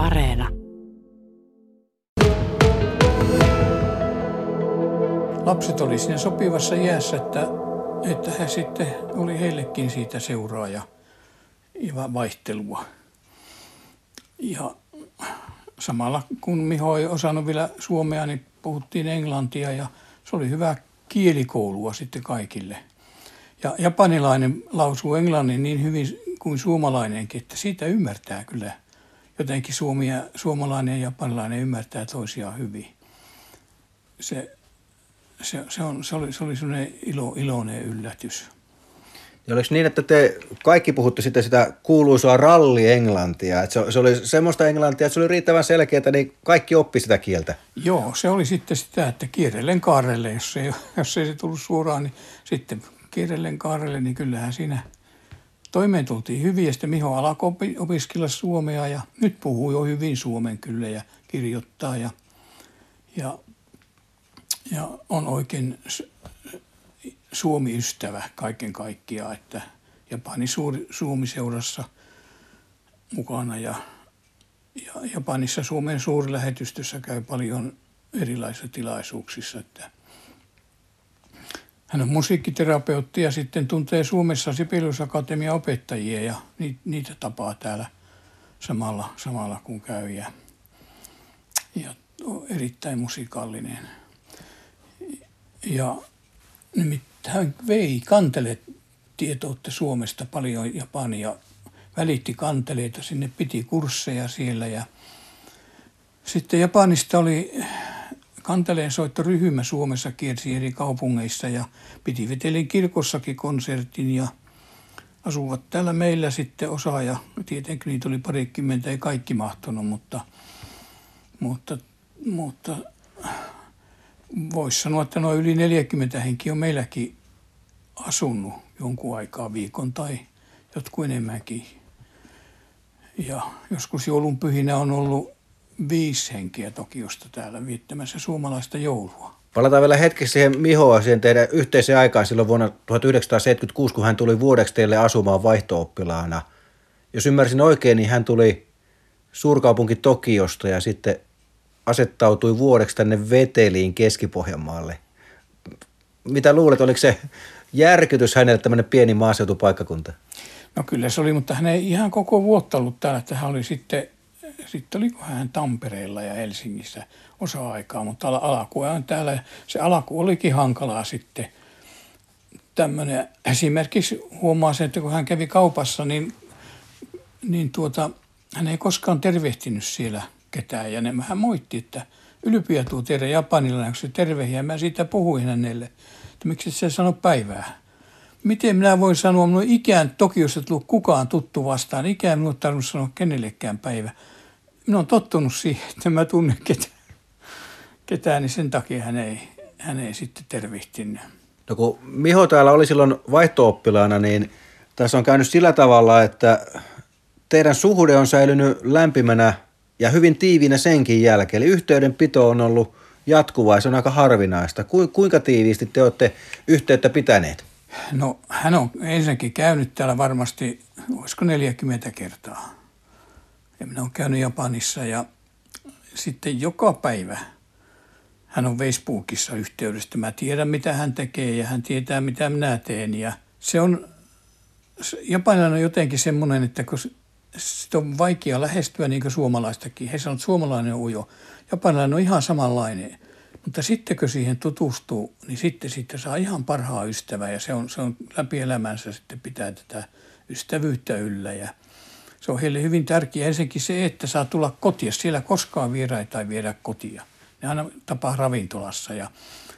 Areena. Lapset oli siinä sopivassa jäässä, että, että he sitten oli heillekin siitä seuraaja ja vaihtelua. Ja samalla kun Miho ei osannut vielä suomea, niin puhuttiin englantia ja se oli hyvä kielikoulua sitten kaikille. Ja japanilainen lausuu englannin niin hyvin kuin suomalainenkin, että siitä ymmärtää kyllä jotenkin suomia, suomalainen ja japanilainen ymmärtää toisiaan hyvin. Se, se, se, on, se oli, se oli sellainen ilo, iloinen yllätys. Ja oliko niin, että te kaikki puhutte sitä, sitä kuuluisaa ralli-englantia, että se, se oli semmoista englantia, että se oli riittävän selkeää, niin kaikki oppi sitä kieltä? Joo, se oli sitten sitä, että kierrellen kaarelle, jos ei, jos ei se tullut suoraan, niin sitten kierrellen kaarelle, niin kyllähän siinä toimeen tultiin hyvin. Ja sitten Miho alkoi opiskella suomea ja nyt puhuu jo hyvin suomen kyllä ja kirjoittaa ja, ja, ja on oikein Suomi-ystävä kaiken kaikkiaan, että Japani suuri, Suomi-seurassa mukana ja, ja Japanissa Suomen suurlähetystössä käy paljon erilaisissa tilaisuuksissa, että hän on musiikkiterapeutti ja sitten tuntee Suomessa Sibelius Akatemian opettajia ja niitä tapaa täällä samalla, samalla kun käy ja, ja on erittäin musikaalinen. Ja nimittäin vei kantelet tietoutta Suomesta paljon Japania, välitti kanteleita, sinne piti kursseja siellä ja sitten Japanista oli kanteleen soittoryhmä Suomessa kiersi eri kaupungeissa ja piti Vetelin kirkossakin konsertin ja asuvat täällä meillä sitten osa ja tietenkin niitä oli parikymmentä, ei kaikki mahtunut, mutta, mutta, mutta voisi sanoa, että noin yli 40 henki on meilläkin asunut jonkun aikaa viikon tai jotkut enemmänkin. Ja joskus joulunpyhinä on ollut viisi henkeä Tokiosta täällä viettämässä suomalaista joulua. Palataan vielä hetkeksi siihen Mihoa, siihen teidän yhteiseen aikaan silloin vuonna 1976, kun hän tuli vuodeksi teille asumaan vaihtooppilaana. Jos ymmärsin oikein, niin hän tuli suurkaupunki Tokiosta ja sitten asettautui vuodeksi tänne Veteliin Keski-Pohjanmaalle. Mitä luulet, oliko se järkytys hänelle tämmöinen pieni maaseutupaikkakunta? No kyllä se oli, mutta hän ei ihan koko vuotta ollut täällä, että hän oli sitten, sitten oliko hän Tampereella ja Helsingissä osa-aikaa, mutta al- alkuajan täällä, se alku olikin hankalaa sitten. Tämmöinen esimerkiksi huomaa sen, että kun hän kävi kaupassa, niin, niin tuota, hän ei koskaan tervehtinyt siellä – ketään. Ja ne vähän moitti, että ylpiä tuu teidän japanilainen, kun se tervehi. Ja mä siitä puhuin hänelle, että miksi se sano päivää. Miten minä voin sanoa, minun ikään Tokiossa tullut kukaan tuttu vastaan. Ikään minun tarvinnut sanoa kenellekään päivä. Minä olen tottunut siihen, että mä tunnen ketään, ketään niin sen takia hän ei, hän ei sitten tervehtinyt. No kun Miho täällä oli silloin vaihto niin tässä on käynyt sillä tavalla, että teidän suhde on säilynyt lämpimänä ja hyvin tiiviinä senkin jälkeen. Eli yhteydenpito on ollut jatkuvaa ja se on aika harvinaista. Kuinka tiiviisti te olette yhteyttä pitäneet? No hän on ensinnäkin käynyt täällä varmasti, olisiko 40 kertaa. Ja minä olen käynyt Japanissa ja sitten joka päivä hän on Facebookissa yhteydessä. Mä tiedän, mitä hän tekee ja hän tietää, mitä minä teen. Ja se on, japanilainen on jotenkin semmoinen, että kun sitä on vaikea lähestyä niin kuin suomalaistakin. He sanovat, että suomalainen on ujo. Japanilainen on ihan samanlainen. Mutta sitten kun siihen tutustuu, niin sitten, sitten saa ihan parhaa ystävää ja se on, se on läpi elämänsä sitten pitää tätä ystävyyttä yllä. Ja se on heille hyvin tärkeää ensinnäkin se, että saa tulla kotiin. Siellä koskaan vieraita ei viedä kotia. Ne aina tapaa ravintolassa ja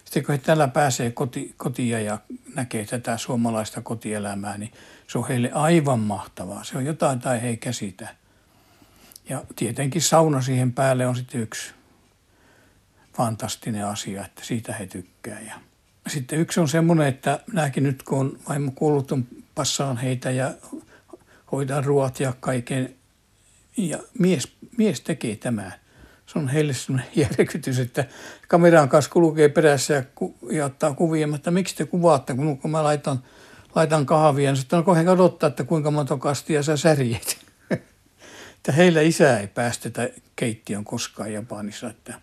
sitten kun he täällä pääsee koti, kotia ja näkee tätä suomalaista kotielämää, niin se on heille aivan mahtavaa. Se on jotain tai he ei käsitä. Ja tietenkin sauna siihen päälle on sitten yksi fantastinen asia, että siitä he tykkää. Ja sitten yksi on semmoinen, että minäkin nyt kun on vaimo kuullut, on passaan heitä ja hoidan ruoat ja kaiken. Ja mies, mies tekee tämän se on heille sellainen järkytys, että kameran kanssa kulkee perässä ja, ku, ja ottaa kuvia, mutta miksi te kuvaatte, kun, kun mä laitan, laitan kahvia, niin sitten on kohen odottaa, että kuinka monta kastia sä särjet. että heillä isää ei päästetä keittiön koskaan Japanissa, että,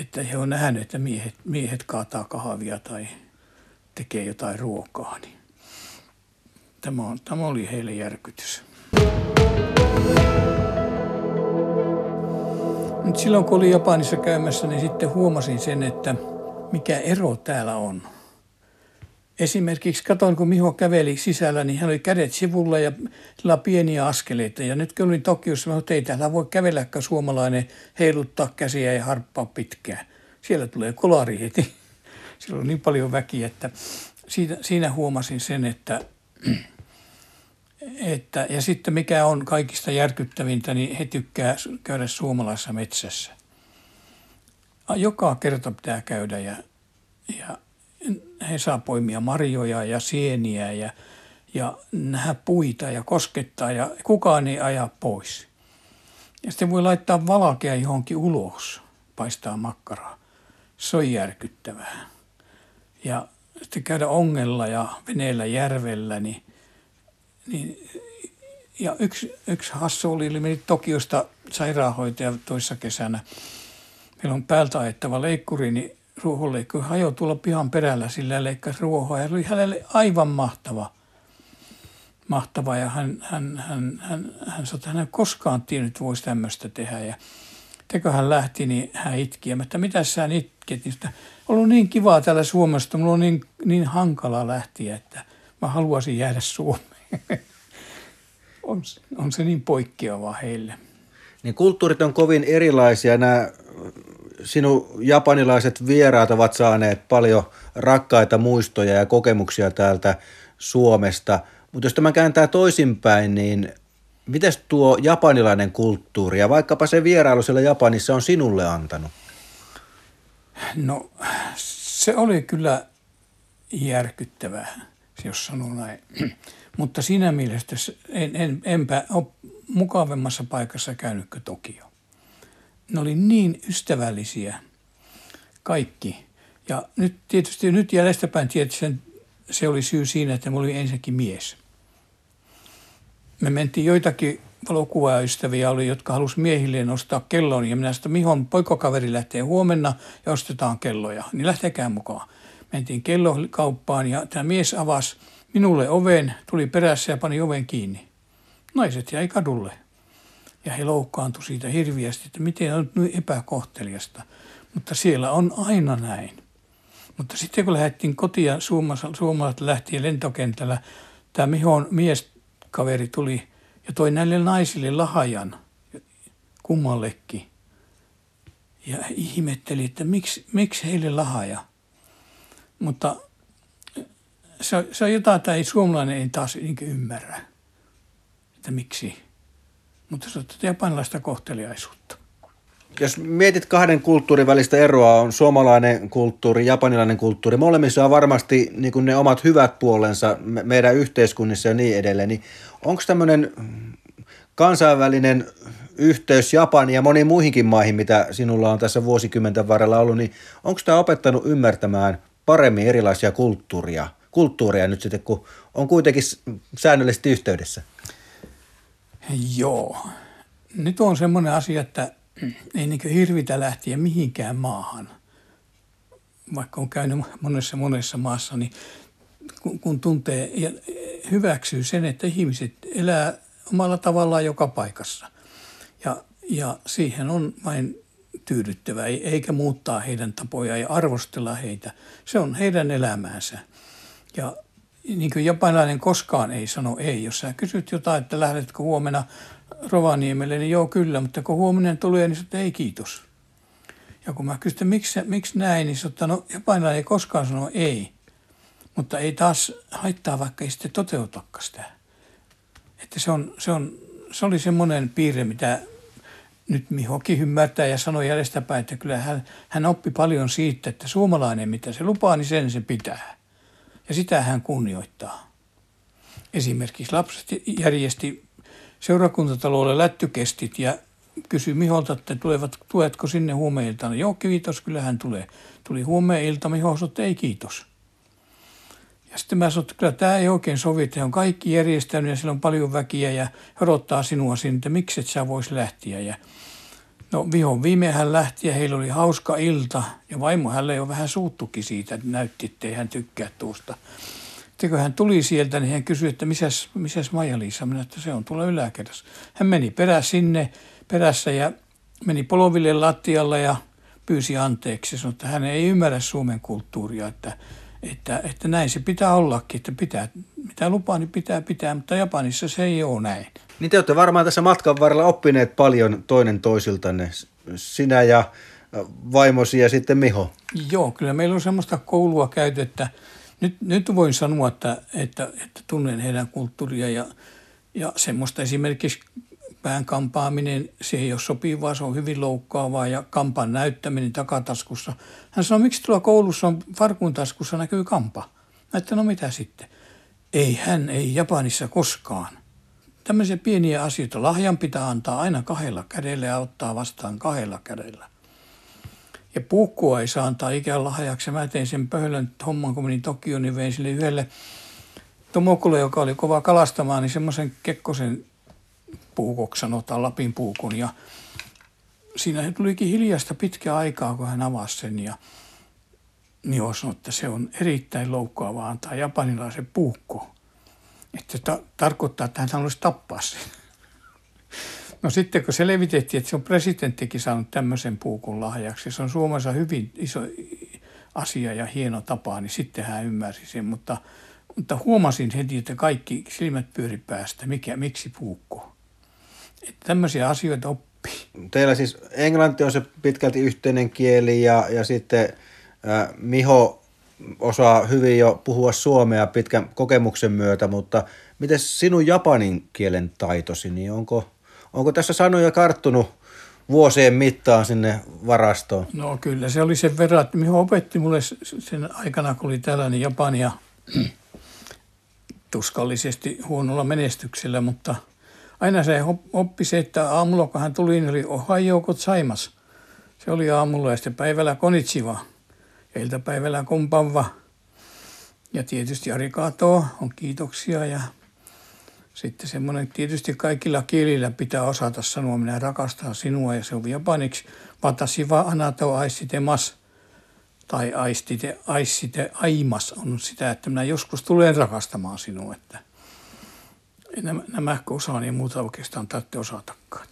että he on nähnyt, että miehet, miehet kaataa kahvia tai tekee jotain ruokaa. Niin tämä, on, tämä oli heille järkytys. Nyt silloin kun olin Japanissa käymässä, niin sitten huomasin sen, että mikä ero täällä on. Esimerkiksi katoin, kun Miho käveli sisällä, niin hän oli kädet sivulla ja sillä pieniä askeleita. Ja nyt kun olin Tokiossa, mä että ei täällä voi kävelläkään suomalainen heiluttaa käsiä ja harppaa pitkään. Siellä tulee kolari heti. Siellä on niin paljon väkiä, että siinä, siinä huomasin sen, että, että, ja sitten mikä on kaikista järkyttävintä, niin he tykkää käydä suomalaisessa metsässä. Joka kerta pitää käydä ja, ja he saa poimia marjoja ja sieniä ja, ja nähdä puita ja koskettaa ja kukaan ei aja pois. Ja sitten voi laittaa valkea johonkin ulos, paistaa makkaraa. Se on järkyttävää. Ja sitten käydä ongella ja veneellä järvellä, niin, niin ja yksi, yksi hassu oli, eli meni Tokiosta sairaanhoitaja toissa kesänä. Meillä on päältä ajettava leikkuri, niin ruohonleikkuri hajo tulla pihan perällä, sillä leikkasi ruohoa ja oli hänelle aivan mahtava. Mahtava ja hän, hän, hän, hän, hän että hän ei koskaan tiennyt, että voisi tämmöistä tehdä. Ja kun hän lähti, niin hän itki. Ja mä, että mitä sä itket? Niin sitä, ollut niin kivaa täällä Suomessa, mulla on niin, niin hankala lähtiä, että mä haluaisin jäädä Suomeen. on, on se niin poikkeavaa heille. Niin kulttuurit on kovin erilaisia. Nämä sinun japanilaiset vieraat ovat saaneet paljon rakkaita muistoja ja kokemuksia täältä Suomesta. Mutta jos tämä kääntää toisinpäin, niin miten tuo japanilainen kulttuuri ja vaikkapa se vierailu siellä Japanissa on sinulle antanut? No se oli kyllä järkyttävää, jos sanon näin. Mutta siinä mielessä en, en, enpä ole mukavemmassa paikassa käynyt kuin Tokio ne oli niin ystävällisiä kaikki. Ja nyt tietysti nyt jäljestäpäin tietysti se oli syy siinä, että mä olin ensinnäkin mies. Me mentiin joitakin valokuvaajaystäviä oli, jotka halusi miehilleen ostaa kellon. Ja minä sanoin, Mihon poikokaveri lähtee huomenna ja ostetaan kelloja. Niin lähtekää mukaan. Mentiin kellokauppaan ja tämä mies avasi minulle oven, tuli perässä ja pani oven kiinni. Naiset jäi kadulle. Ja he loukkaantui siitä hirviästi, että miten on nyt epäkohteliasta. Mutta siellä on aina näin. Mutta sitten kun lähdettiin kotia, suomalaiset lähti lentokentällä, tämä Mihon mieskaveri tuli ja toi näille naisille lahajan kummallekin. Ja ihmetteli, että miksi, miksi heille lahaja. Mutta se, se on jotain, että ei suomalainen ei taas niin ymmärrä, että miksi mutta se on japanilaista kohteliaisuutta. Jos mietit kahden kulttuurin välistä eroa, on suomalainen kulttuuri, japanilainen kulttuuri. Molemmissa on varmasti niin ne omat hyvät puolensa meidän yhteiskunnissa ja niin edelleen. Niin onko tämmöinen kansainvälinen yhteys Japaniin ja moniin muihinkin maihin, mitä sinulla on tässä vuosikymmenten varrella ollut, niin onko tämä opettanut ymmärtämään paremmin erilaisia kulttuuria, kulttuuria nyt sitten, kun on kuitenkin säännöllisesti yhteydessä? Joo. Nyt on semmoinen asia, että ei niin hirvitä lähteä mihinkään maahan. Vaikka on käynyt monessa monessa maassa, niin kun, kun tuntee ja hyväksyy sen, että ihmiset elää omalla tavallaan joka paikassa. Ja, ja siihen on vain tyydyttävä, eikä muuttaa heidän tapoja ja arvostella heitä. Se on heidän elämäänsä. Ja niin kuin japanilainen koskaan ei sano ei. Jos sä kysyt jotain, että lähdetkö huomenna Rovaniemelle, niin joo kyllä, mutta kun huominen tulee, niin sanotaan ei kiitos. Ja kun mä että miksi, miksi näin, niin sanotaan, no japanilainen ei koskaan sano ei. Mutta ei taas haittaa, vaikka ei sitten toteutakaan sitä. Että se, on, se, on, se oli semmoinen piirre, mitä nyt Mihokin ymmärtää ja sanoi jäljestäpäin, että kyllä hän, hän oppi paljon siitä, että suomalainen, mitä se lupaa, niin sen se pitää. Ja sitä hän kunnioittaa. Esimerkiksi lapset järjesti seurakuntatalolle lättykestit ja kysyi Miholta, että tulevat, tuetko sinne huomeiltana. Joo, kiitos, kyllä hän tulee. Tuli huomeilta, Miho että ei kiitos. Ja sitten mä sanoin, että kyllä tämä ei oikein sovi, että he on kaikki järjestänyt ja siellä on paljon väkiä ja odottaa sinua sinne, että miksi et sä vois lähteä. Ja no vihon viime hän lähti ja heillä oli hauska ilta ja vaimo hänelle jo vähän suuttukin siitä, että näytti, että ei hän tykkää tuosta. Sitten kun hän tuli sieltä, niin hän kysyi, että missäs, missäs Maija-Liisa? Minä, että se on tuolla yläkerrassa. Hän meni perä sinne perässä ja meni poloville lattialla ja pyysi anteeksi. Sanoi, että hän ei ymmärrä Suomen kulttuuria, että, että, että näin se pitää ollakin, että pitää, mitä lupaa, niin pitää pitää, mutta Japanissa se ei ole näin. Niin te olette varmaan tässä matkan varrella oppineet paljon toinen toisiltanne, sinä ja vaimosi ja sitten Miho. Joo, kyllä meillä on semmoista koulua käyty, että nyt, nyt voin sanoa, että, että, että tunnen heidän kulttuuria ja, ja semmoista esimerkiksi pään kampaaminen, se ei ole sopivaa, se on hyvin loukkaavaa ja kampan näyttäminen takataskussa. Hän sanoi, miksi tuolla koulussa on farkun taskussa näkyy kampa? Mä että no mitä sitten? Ei hän, ei Japanissa koskaan. Tämmöisiä pieniä asioita. Lahjan pitää antaa aina kahdella kädellä ja ottaa vastaan kahdella kädellä. Ja puukkua ei saa antaa ikään lahjaksi. Mä tein sen pöhölön homman, kun menin Tokioon, niin vein sille yhdelle Tomokulle, joka oli kova kalastamaan, niin semmoisen Kekkosen puukoksi sanotaan, Lapin puukun. Ja siinä tulikin hiljasta pitkä aikaa, kun hän avasi sen ja Mio sanoi, että se on erittäin loukkaavaa antaa japanilaisen puukko. Että se ta- tarkoittaa, että hän haluaisi tappaa sen. No sitten kun selvitettiin, että se on presidenttikin saanut tämmöisen puukun lahjaksi, se on Suomessa hyvin iso asia ja hieno tapa, niin sitten hän ymmärsi sen. Mutta, mutta huomasin heti, että kaikki silmät pyöri päästä, mikä, miksi puukko. Että tämmöisiä asioita oppii. Teillä siis englanti on se pitkälti yhteinen kieli ja, ja sitten äh, Miho osaa hyvin jo puhua suomea pitkän kokemuksen myötä, mutta miten sinun japanin kielen taitosi, niin onko, onko tässä sanoja karttunut vuosien mittaan sinne varastoon? No kyllä, se oli sen verran, että Miho opetti mulle sen aikana, kun oli tällainen Japania tuskallisesti huonolla menestyksellä, mutta – aina se oppi se, että aamulla kun hän tuli, niin oli Ohio saimas. Se oli aamulla ja sitten päivällä konitsiva ja iltapäivällä kompava. Ja tietysti arigato on kiitoksia ja sitten semmoinen tietysti kaikilla kielillä pitää osata sanoa, minä rakastan sinua ja se on japaniksi. Watasiva anato aistitemas tai aistite, aistite aimas on sitä, että minä joskus tulen rakastamaan sinua. Että nämä, nämä osaa, niin muuta oikeastaan tarvitse osatakaan.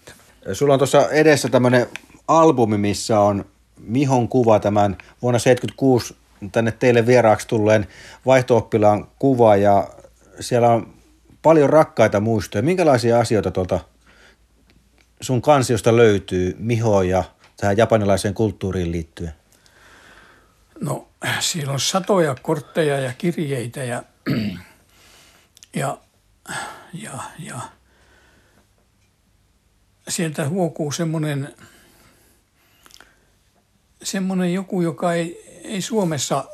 Sulla on tuossa edessä tämmöinen albumi, missä on Mihon kuva tämän vuonna 1976 tänne teille vieraaksi tulleen vaihto kuva ja siellä on paljon rakkaita muistoja. Minkälaisia asioita tuolta sun kansiosta löytyy Miho ja tähän japanilaiseen kulttuuriin liittyen? No siellä on satoja kortteja ja kirjeitä ja, ja ja, ja sieltä huokuu semmoinen, semmoinen joku, joka ei, ei Suomessa,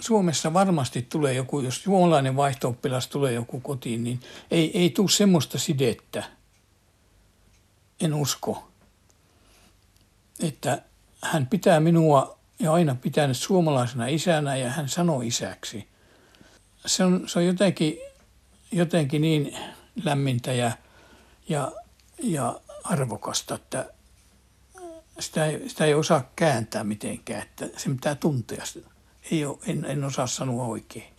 Suomessa varmasti tule joku, jos suomalainen vaihto tulee joku kotiin, niin ei, ei tule semmoista sidettä. En usko. Että hän pitää minua ja aina pitänyt suomalaisena isänä ja hän sanoo isäksi. Se on, se on jotenkin jotenkin niin lämmintä ja, ja, ja arvokasta, että sitä ei, sitä ei osaa kääntää mitenkään, että se pitää tuntea. Ei ole, en, en osaa sanoa oikein.